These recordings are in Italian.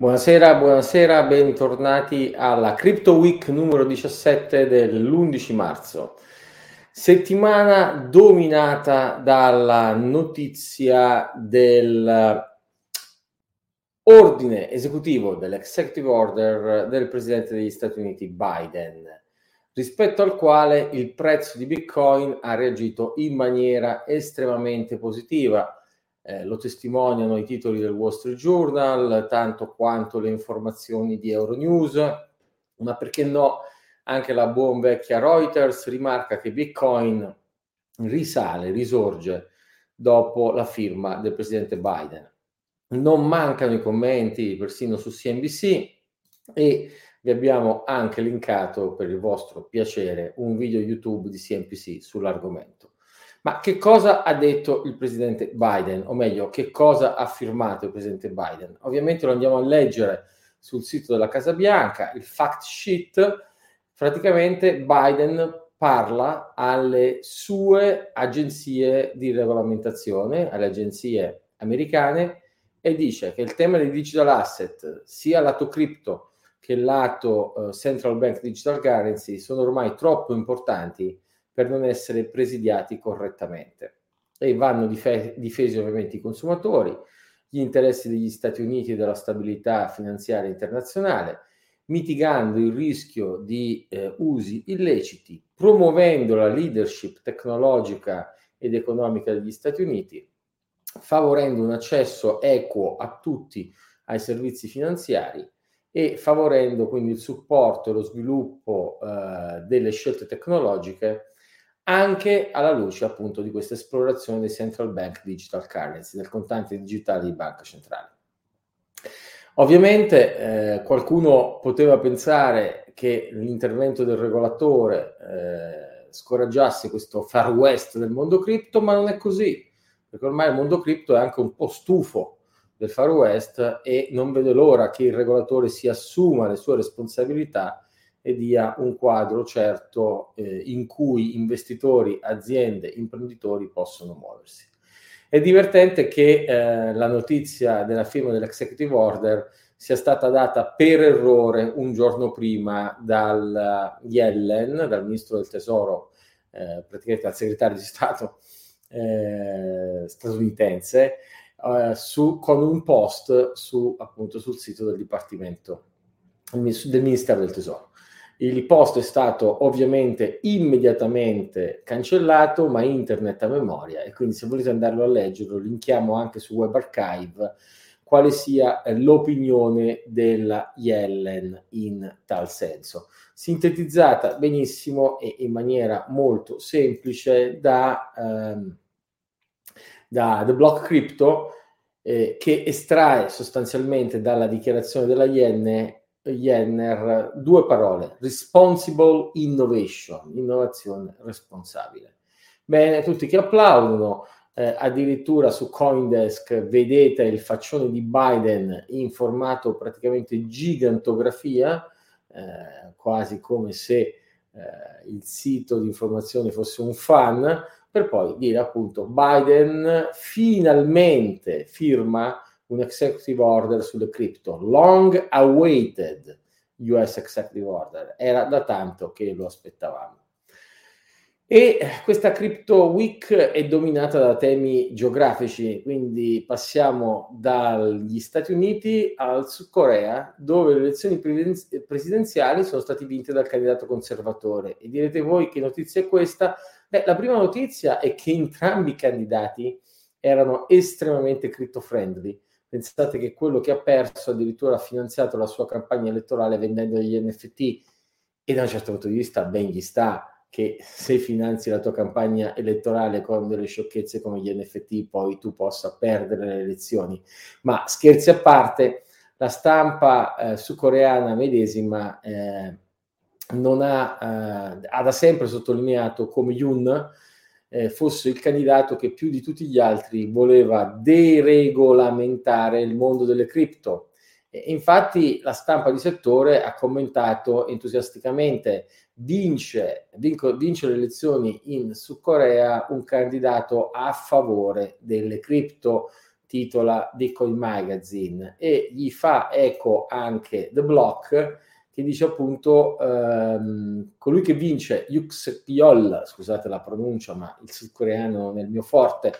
Buonasera, buonasera, bentornati alla Crypto Week numero 17 dell'11 marzo. Settimana dominata dalla notizia del ordine esecutivo dell'executive order del presidente degli Stati Uniti Biden, rispetto al quale il prezzo di Bitcoin ha reagito in maniera estremamente positiva eh, lo testimoniano i titoli del Wall Street Journal, tanto quanto le informazioni di Euronews, ma perché no, anche la buon vecchia Reuters rimarca che Bitcoin risale, risorge dopo la firma del presidente Biden. Non mancano i commenti persino su CNBC e vi abbiamo anche linkato per il vostro piacere un video YouTube di CNBC sull'argomento. Ma che cosa ha detto il presidente Biden? O meglio, che cosa ha firmato il presidente Biden? Ovviamente lo andiamo a leggere sul sito della Casa Bianca, il fact sheet. Praticamente Biden parla alle sue agenzie di regolamentazione, alle agenzie americane, e dice che il tema dei digital asset, sia lato cripto che lato uh, central bank digital currency, sono ormai troppo importanti per non essere presidiati correttamente. E vanno dife- difesi ovviamente i consumatori, gli interessi degli Stati Uniti e della stabilità finanziaria internazionale, mitigando il rischio di eh, usi illeciti, promuovendo la leadership tecnologica ed economica degli Stati Uniti, favorendo un accesso equo a tutti ai servizi finanziari e favorendo quindi il supporto e lo sviluppo eh, delle scelte tecnologiche anche alla luce appunto di questa esplorazione dei central bank digital currency, del contante digitale di banca centrale. Ovviamente eh, qualcuno poteva pensare che l'intervento del regolatore eh, scoraggiasse questo far west del mondo cripto, ma non è così, perché ormai il mondo cripto è anche un po' stufo del far west e non vede l'ora che il regolatore si assuma le sue responsabilità e dia un quadro certo eh, in cui investitori, aziende, imprenditori possono muoversi. È divertente che eh, la notizia della firma dell'executive order sia stata data per errore un giorno prima dal Yellen, dal ministro del tesoro, eh, praticamente dal segretario di Stato eh, statunitense, eh, su, con un post su, appunto, sul sito del Dipartimento del Ministero del Tesoro. Il post è stato ovviamente immediatamente cancellato, ma internet a memoria e quindi se volete andarlo a leggere, linkiamo anche su Web Archive quale sia eh, l'opinione della Yellen in tal senso. Sintetizzata benissimo e in maniera molto semplice da, ehm, da The Block Crypto, eh, che estrae sostanzialmente dalla dichiarazione della Yen Jenner due parole, responsible innovation, innovazione responsabile. Bene, tutti che applaudono, eh, addirittura su Coindesk vedete il faccione di Biden in formato praticamente gigantografia, eh, quasi come se eh, il sito di informazione fosse un fan, per poi dire appunto Biden finalmente firma un executive order sulle crypto, long awaited US executive order, era da tanto che lo aspettavamo. E questa Crypto Week è dominata da temi geografici, quindi passiamo dagli Stati Uniti al Sud Corea, dove le elezioni presidenziali sono state vinte dal candidato conservatore. E direte voi che notizia è questa? Beh, la prima notizia è che entrambi i candidati erano estremamente crypto friendly Pensate che quello che ha perso addirittura ha finanziato la sua campagna elettorale vendendo degli NFT e da un certo punto di vista ben gli sta che se finanzi la tua campagna elettorale con delle sciocchezze come gli NFT poi tu possa perdere le elezioni. Ma scherzi a parte, la stampa eh, sudcoreana medesima eh, ha, eh, ha da sempre sottolineato come Yun eh, fosse il candidato che più di tutti gli altri voleva deregolamentare il mondo delle cripto. Infatti la stampa di settore ha commentato entusiasticamente vince, vinco, vince le elezioni in Sud Corea un candidato a favore delle cripto titola Bitcoin Magazine e gli fa eco anche The Block che dice appunto ehm, colui che vince Yux Yol, scusate la pronuncia ma il sudcoreano è il mio forte,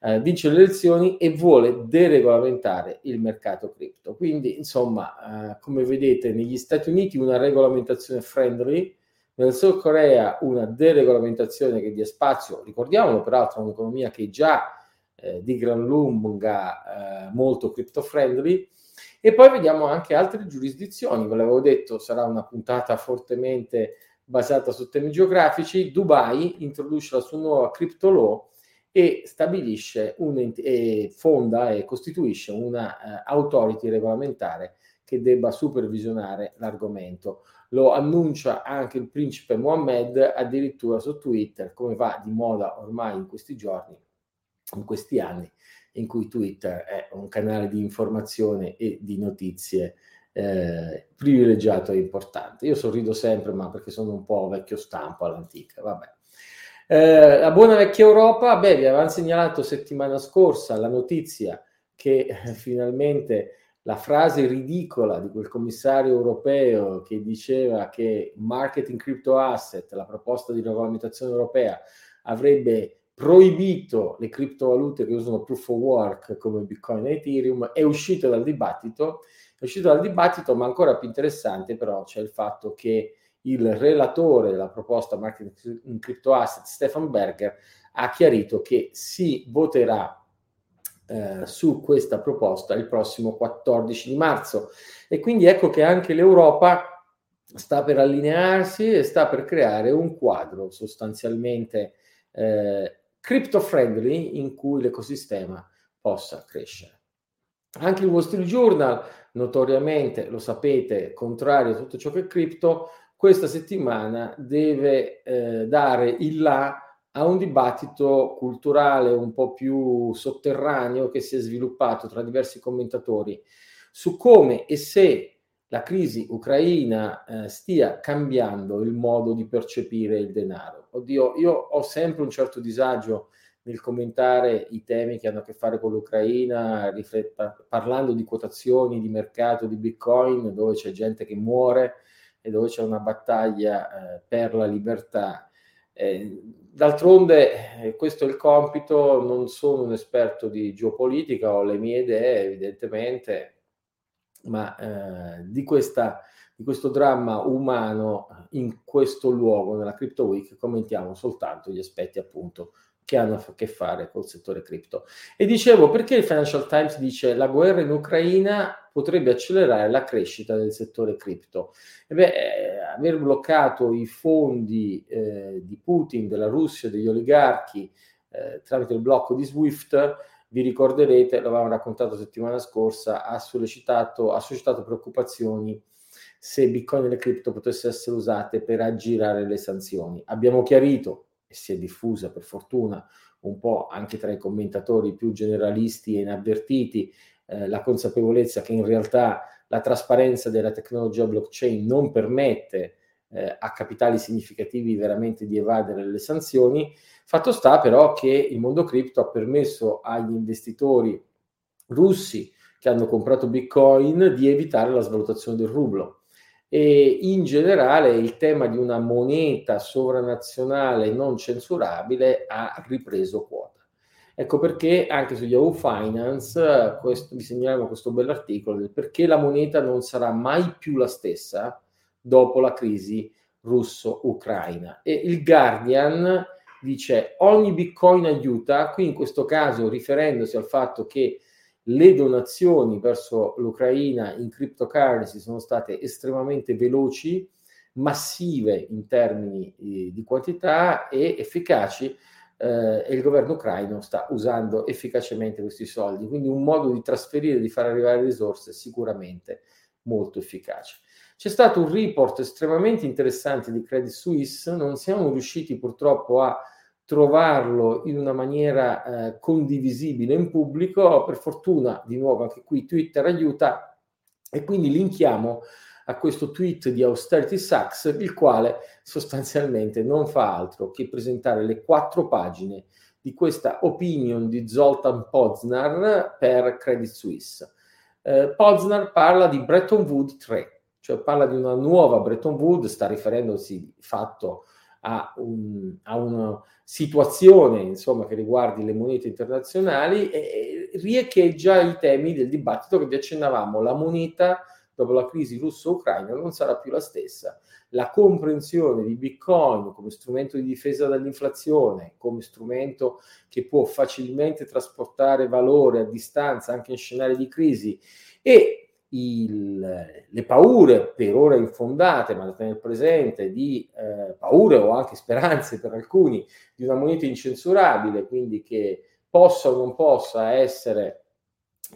eh, vince le elezioni e vuole deregolamentare il mercato cripto. Quindi insomma, eh, come vedete negli Stati Uniti una regolamentazione friendly, nel Sud Corea una deregolamentazione che dia spazio, ricordiamolo peraltro, un'economia che già eh, di gran lunga eh, molto crypto friendly. E poi vediamo anche altre giurisdizioni, ve l'avevo detto, sarà una puntata fortemente basata su temi geografici. Dubai introduce la sua nuova crypto law e stabilisce un, e fonda e costituisce una uh, authority regolamentare che debba supervisionare l'argomento. Lo annuncia anche il principe Mohammed addirittura su Twitter, come va di moda ormai in questi giorni in questi anni in cui Twitter è un canale di informazione e di notizie eh, privilegiato e importante. Io sorrido sempre, ma perché sono un po' vecchio stampo all'antica, vabbè. Eh, la buona vecchia Europa, beh, vi avevamo segnalato settimana scorsa la notizia che eh, finalmente la frase ridicola di quel commissario europeo che diceva che marketing crypto asset, la proposta di regolamentazione europea, avrebbe proibito le criptovalute che usano proof of work come Bitcoin e Ethereum, è uscito dal dibattito, è uscito dal dibattito, ma ancora più interessante però c'è il fatto che il relatore della proposta marketing in crypto asset, Stefan Berger, ha chiarito che si voterà eh, su questa proposta il prossimo 14 di marzo. E quindi ecco che anche l'Europa sta per allinearsi e sta per creare un quadro sostanzialmente eh, crypto friendly in cui l'ecosistema possa crescere. Anche il Wall Street Journal, notoriamente, lo sapete, contrario a tutto ciò che è cripto, questa settimana deve eh, dare il là a un dibattito culturale un po' più sotterraneo che si è sviluppato tra diversi commentatori su come e se la crisi ucraina eh, stia cambiando il modo di percepire il denaro. Oddio, io ho sempre un certo disagio nel commentare i temi che hanno a che fare con l'Ucraina, rifletta, parlando di quotazioni di mercato di Bitcoin, dove c'è gente che muore e dove c'è una battaglia eh, per la libertà. Eh, d'altronde eh, questo è il compito, non sono un esperto di geopolitica, ho le mie idee evidentemente, ma eh, di, questa, di, questo dramma umano in questo luogo, nella Crypto Week, commentiamo soltanto gli aspetti appunto che hanno a che fare col settore cripto. E dicevo, perché il Financial Times dice la guerra in Ucraina potrebbe accelerare la crescita del settore cripto? E beh, eh, aver bloccato i fondi eh, di Putin, della Russia, degli oligarchi eh, tramite il blocco di SWIFT vi ricorderete, l'avevamo raccontato settimana scorsa, ha sollecitato, ha suscitato preoccupazioni se Bitcoin e le cripto potessero essere usate per aggirare le sanzioni. Abbiamo chiarito, e si è diffusa per fortuna un po' anche tra i commentatori più generalisti e inavvertiti, eh, la consapevolezza che in realtà la trasparenza della tecnologia blockchain non permette eh, a capitali significativi veramente di evadere le sanzioni. Fatto sta però che il mondo cripto ha permesso agli investitori russi che hanno comprato Bitcoin di evitare la svalutazione del rublo. E in generale il tema di una moneta sovranazionale non censurabile ha ripreso quota. Ecco perché anche su Yahoo Finance questo, vi segnaliamo questo bell'articolo del perché la moneta non sarà mai più la stessa dopo la crisi russo-ucraina. E il Guardian dice ogni bitcoin aiuta, qui in questo caso riferendosi al fatto che le donazioni verso l'Ucraina in cryptocurrency sono state estremamente veloci, massive in termini eh, di quantità e efficaci eh, e il governo ucraino sta usando efficacemente questi soldi, quindi un modo di trasferire, di far arrivare risorse sicuramente molto efficace. C'è stato un report estremamente interessante di Credit Suisse, non siamo riusciti purtroppo a trovarlo in una maniera eh, condivisibile in pubblico, per fortuna di nuovo anche qui Twitter aiuta. E quindi linkiamo a questo tweet di Austerity Sachs, il quale sostanzialmente non fa altro che presentare le quattro pagine di questa opinion di Zoltan Poznar per Credit Suisse. Eh, Poznar parla di Bretton Woods 3, cioè parla di una nuova Bretton Woods, sta riferendosi di fatto a, un, a una situazione insomma, che riguardi le monete internazionali e, e riecheggia i temi del dibattito che vi accennavamo. La moneta dopo la crisi russo-ucraina non sarà più la stessa. La comprensione di Bitcoin come strumento di difesa dall'inflazione, come strumento che può facilmente trasportare valore a distanza anche in scenari di crisi e il, le paure per ora infondate, ma da tenere presente, di eh, paure o anche speranze per alcuni di una moneta incensurabile, quindi che possa o non possa essere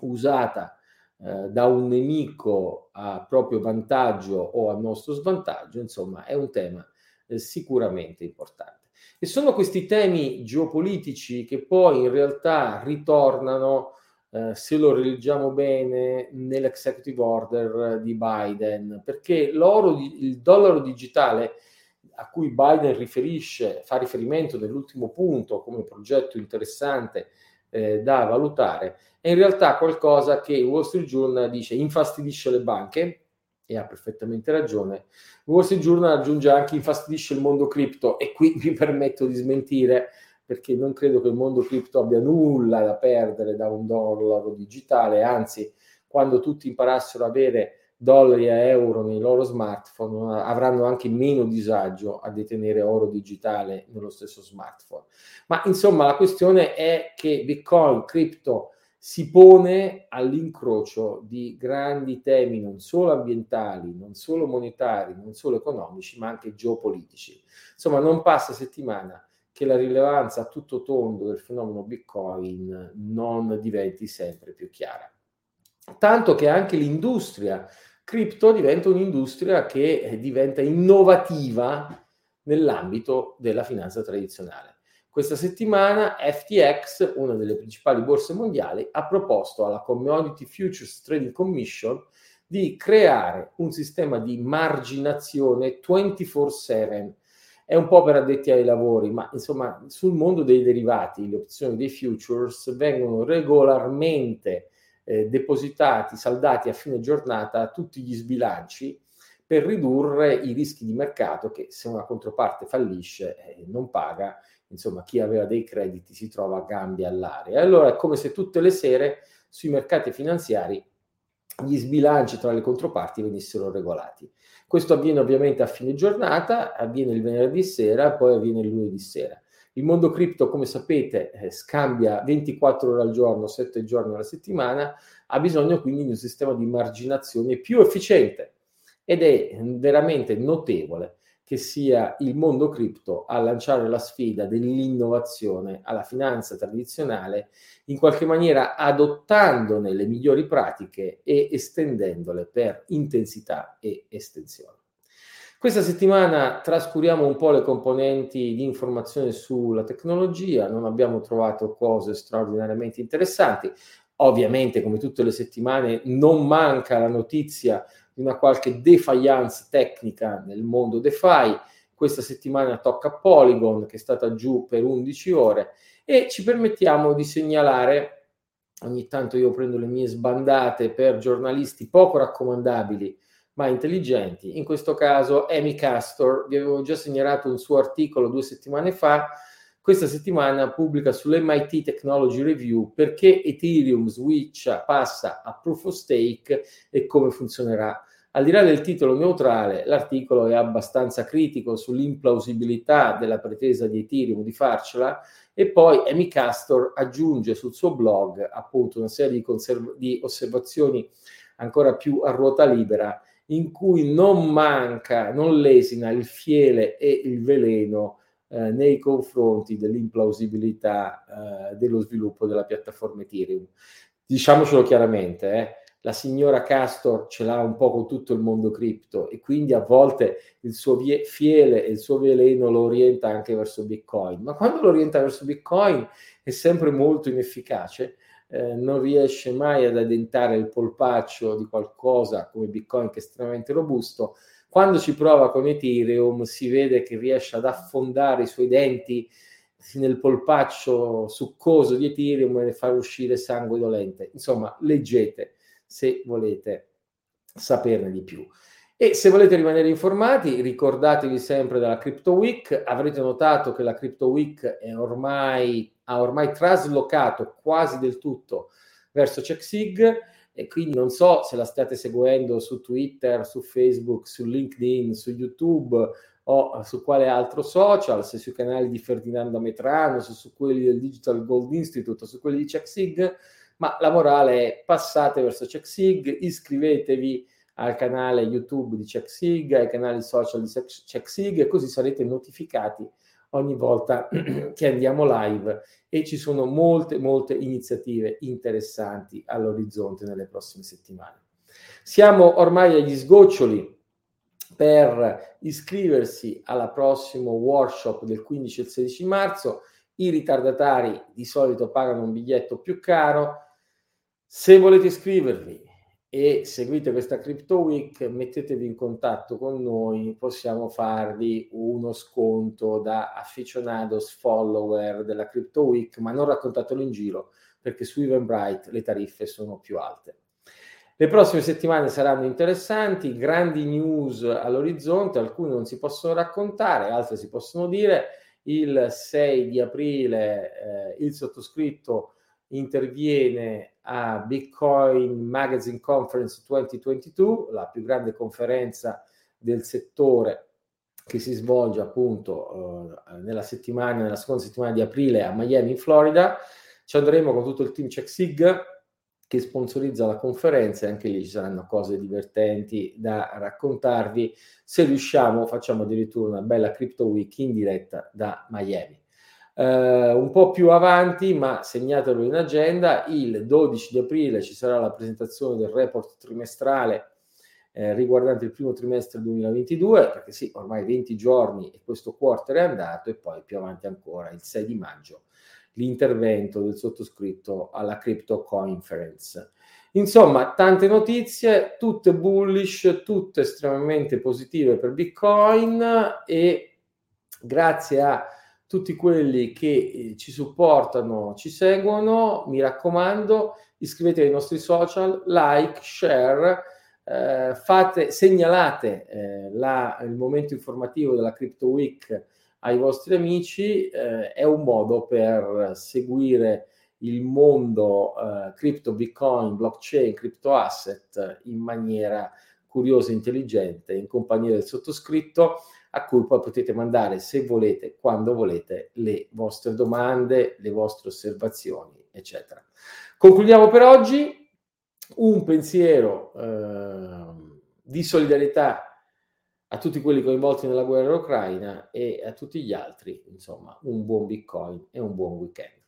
usata eh, da un nemico a proprio vantaggio o a nostro svantaggio, insomma, è un tema eh, sicuramente importante. E sono questi temi geopolitici che poi in realtà ritornano Uh, se lo rileggiamo bene nell'executive order di Biden, perché l'oro, il dollaro digitale a cui Biden riferisce, fa riferimento nell'ultimo punto come progetto interessante eh, da valutare, è in realtà qualcosa che Wall Street Journal dice infastidisce le banche, e ha perfettamente ragione. Wall Street Journal aggiunge anche infastidisce il mondo cripto e qui mi permetto di smentire perché non credo che il mondo cripto abbia nulla da perdere da un dollaro digitale, anzi quando tutti imparassero ad avere dollari e euro nei loro smartphone avranno anche meno disagio a detenere oro digitale nello stesso smartphone. Ma insomma la questione è che Bitcoin, cripto, si pone all'incrocio di grandi temi non solo ambientali, non solo monetari, non solo economici, ma anche geopolitici. Insomma, non passa settimana che la rilevanza a tutto tondo del fenomeno Bitcoin non diventi sempre più chiara. Tanto che anche l'industria cripto diventa un'industria che diventa innovativa nell'ambito della finanza tradizionale. Questa settimana FTX, una delle principali borse mondiali, ha proposto alla Commodity Futures Trading Commission di creare un sistema di marginazione 24/7. È un po' per addetti ai lavori, ma insomma sul mondo dei derivati, le opzioni dei futures vengono regolarmente eh, depositati, saldati a fine giornata tutti gli sbilanci per ridurre i rischi di mercato che se una controparte fallisce eh, non paga insomma chi aveva dei crediti si trova a gambe all'aria. Allora è come se tutte le sere sui mercati finanziari gli sbilanci tra le controparti venissero regolati. Questo avviene ovviamente a fine giornata, avviene il venerdì sera, poi avviene il lunedì sera. Il mondo cripto, come sapete, eh, scambia 24 ore al giorno, 7 giorni alla settimana, ha bisogno quindi di un sistema di marginazione più efficiente ed è veramente notevole che sia il mondo cripto a lanciare la sfida dell'innovazione alla finanza tradizionale, in qualche maniera adottandone le migliori pratiche e estendendole per intensità e estensione. Questa settimana trascuriamo un po' le componenti di informazione sulla tecnologia, non abbiamo trovato cose straordinariamente interessanti. Ovviamente, come tutte le settimane, non manca la notizia di una qualche defiance tecnica nel mondo DeFi. Questa settimana tocca Polygon, che è stata giù per 11 ore, e ci permettiamo di segnalare, ogni tanto io prendo le mie sbandate per giornalisti poco raccomandabili, ma intelligenti. In questo caso Amy Castor, vi avevo già segnalato un suo articolo due settimane fa, questa settimana pubblica sull'MIT Technology Review perché Ethereum switch passa a proof of stake e come funzionerà. Al di là del titolo neutrale, l'articolo è abbastanza critico sull'implausibilità della pretesa di Ethereum di farcela e poi Amy Castor aggiunge sul suo blog appunto una serie di, conserv- di osservazioni ancora più a ruota libera in cui non manca, non lesina il fiele e il veleno eh, nei confronti dell'implausibilità eh, dello sviluppo della piattaforma Ethereum. Diciamocelo chiaramente, eh, la signora Castor ce l'ha un po' con tutto il mondo cripto e quindi a volte il suo vie- fiele e il suo veleno lo orienta anche verso Bitcoin, ma quando lo orienta verso Bitcoin è sempre molto inefficace eh, non riesce mai ad addentare il polpaccio di qualcosa come Bitcoin che è estremamente robusto, quando ci prova con Ethereum si vede che riesce ad affondare i suoi denti nel polpaccio succoso di Ethereum e far uscire sangue dolente. Insomma, leggete se volete saperne di più. E se volete rimanere informati, ricordatevi sempre della Crypto Week. Avrete notato che la Crypto Week ormai, ha ormai traslocato quasi del tutto verso CheckSig e quindi non so se la state seguendo su Twitter, su Facebook, su LinkedIn, su YouTube o su quale altro social, se sui canali di Ferdinando Metrano, se su quelli del Digital Gold Institute o su quelli di CheckSig, ma la morale è passate verso CheckSig, iscrivetevi al canale YouTube di CheckSig, ai canali social di CheckSig e così sarete notificati ogni volta che andiamo live e ci sono molte, molte iniziative interessanti all'orizzonte nelle prossime settimane. Siamo ormai agli sgoccioli per iscriversi alla prossimo workshop del 15 e 16 marzo. I ritardatari di solito pagano un biglietto più caro. Se volete iscrivervi e seguite questa Crypto Week, mettetevi in contatto con noi, possiamo farvi uno sconto da aficionados follower della Crypto Week, ma non raccontatelo in giro perché su Eventbrite le tariffe sono più alte. Le prossime settimane saranno interessanti, grandi news all'orizzonte, alcune non si possono raccontare, altre si possono dire. Il 6 di aprile eh, il sottoscritto interviene a Bitcoin Magazine Conference 2022, la più grande conferenza del settore che si svolge appunto eh, nella settimana, nella seconda settimana di aprile a Miami, in Florida. Ci andremo con tutto il team CheckSig che sponsorizza la conferenza e anche lì ci saranno cose divertenti da raccontarvi. Se riusciamo facciamo addirittura una bella Crypto Week in diretta da Miami. Uh, un po' più avanti, ma segnatelo in agenda, il 12 di aprile ci sarà la presentazione del report trimestrale eh, riguardante il primo trimestre 2022, perché sì, ormai 20 giorni e questo quarter è andato e poi più avanti ancora, il 6 di maggio, l'intervento del sottoscritto alla Crypto Conference. Insomma, tante notizie, tutte bullish, tutte estremamente positive per Bitcoin e grazie a tutti quelli che eh, ci supportano, ci seguono, mi raccomando, iscrivetevi ai nostri social, like, share, eh, fate, segnalate eh, la, il momento informativo della Crypto Week ai vostri amici, eh, è un modo per seguire il mondo eh, crypto, bitcoin, blockchain, crypto asset in maniera curiosa e intelligente in compagnia del sottoscritto a cui poi potete mandare se volete, quando volete, le vostre domande, le vostre osservazioni, eccetera. Concludiamo per oggi. Un pensiero eh, di solidarietà a tutti quelli coinvolti nella guerra ucraina e a tutti gli altri, insomma, un buon Bitcoin e un buon weekend.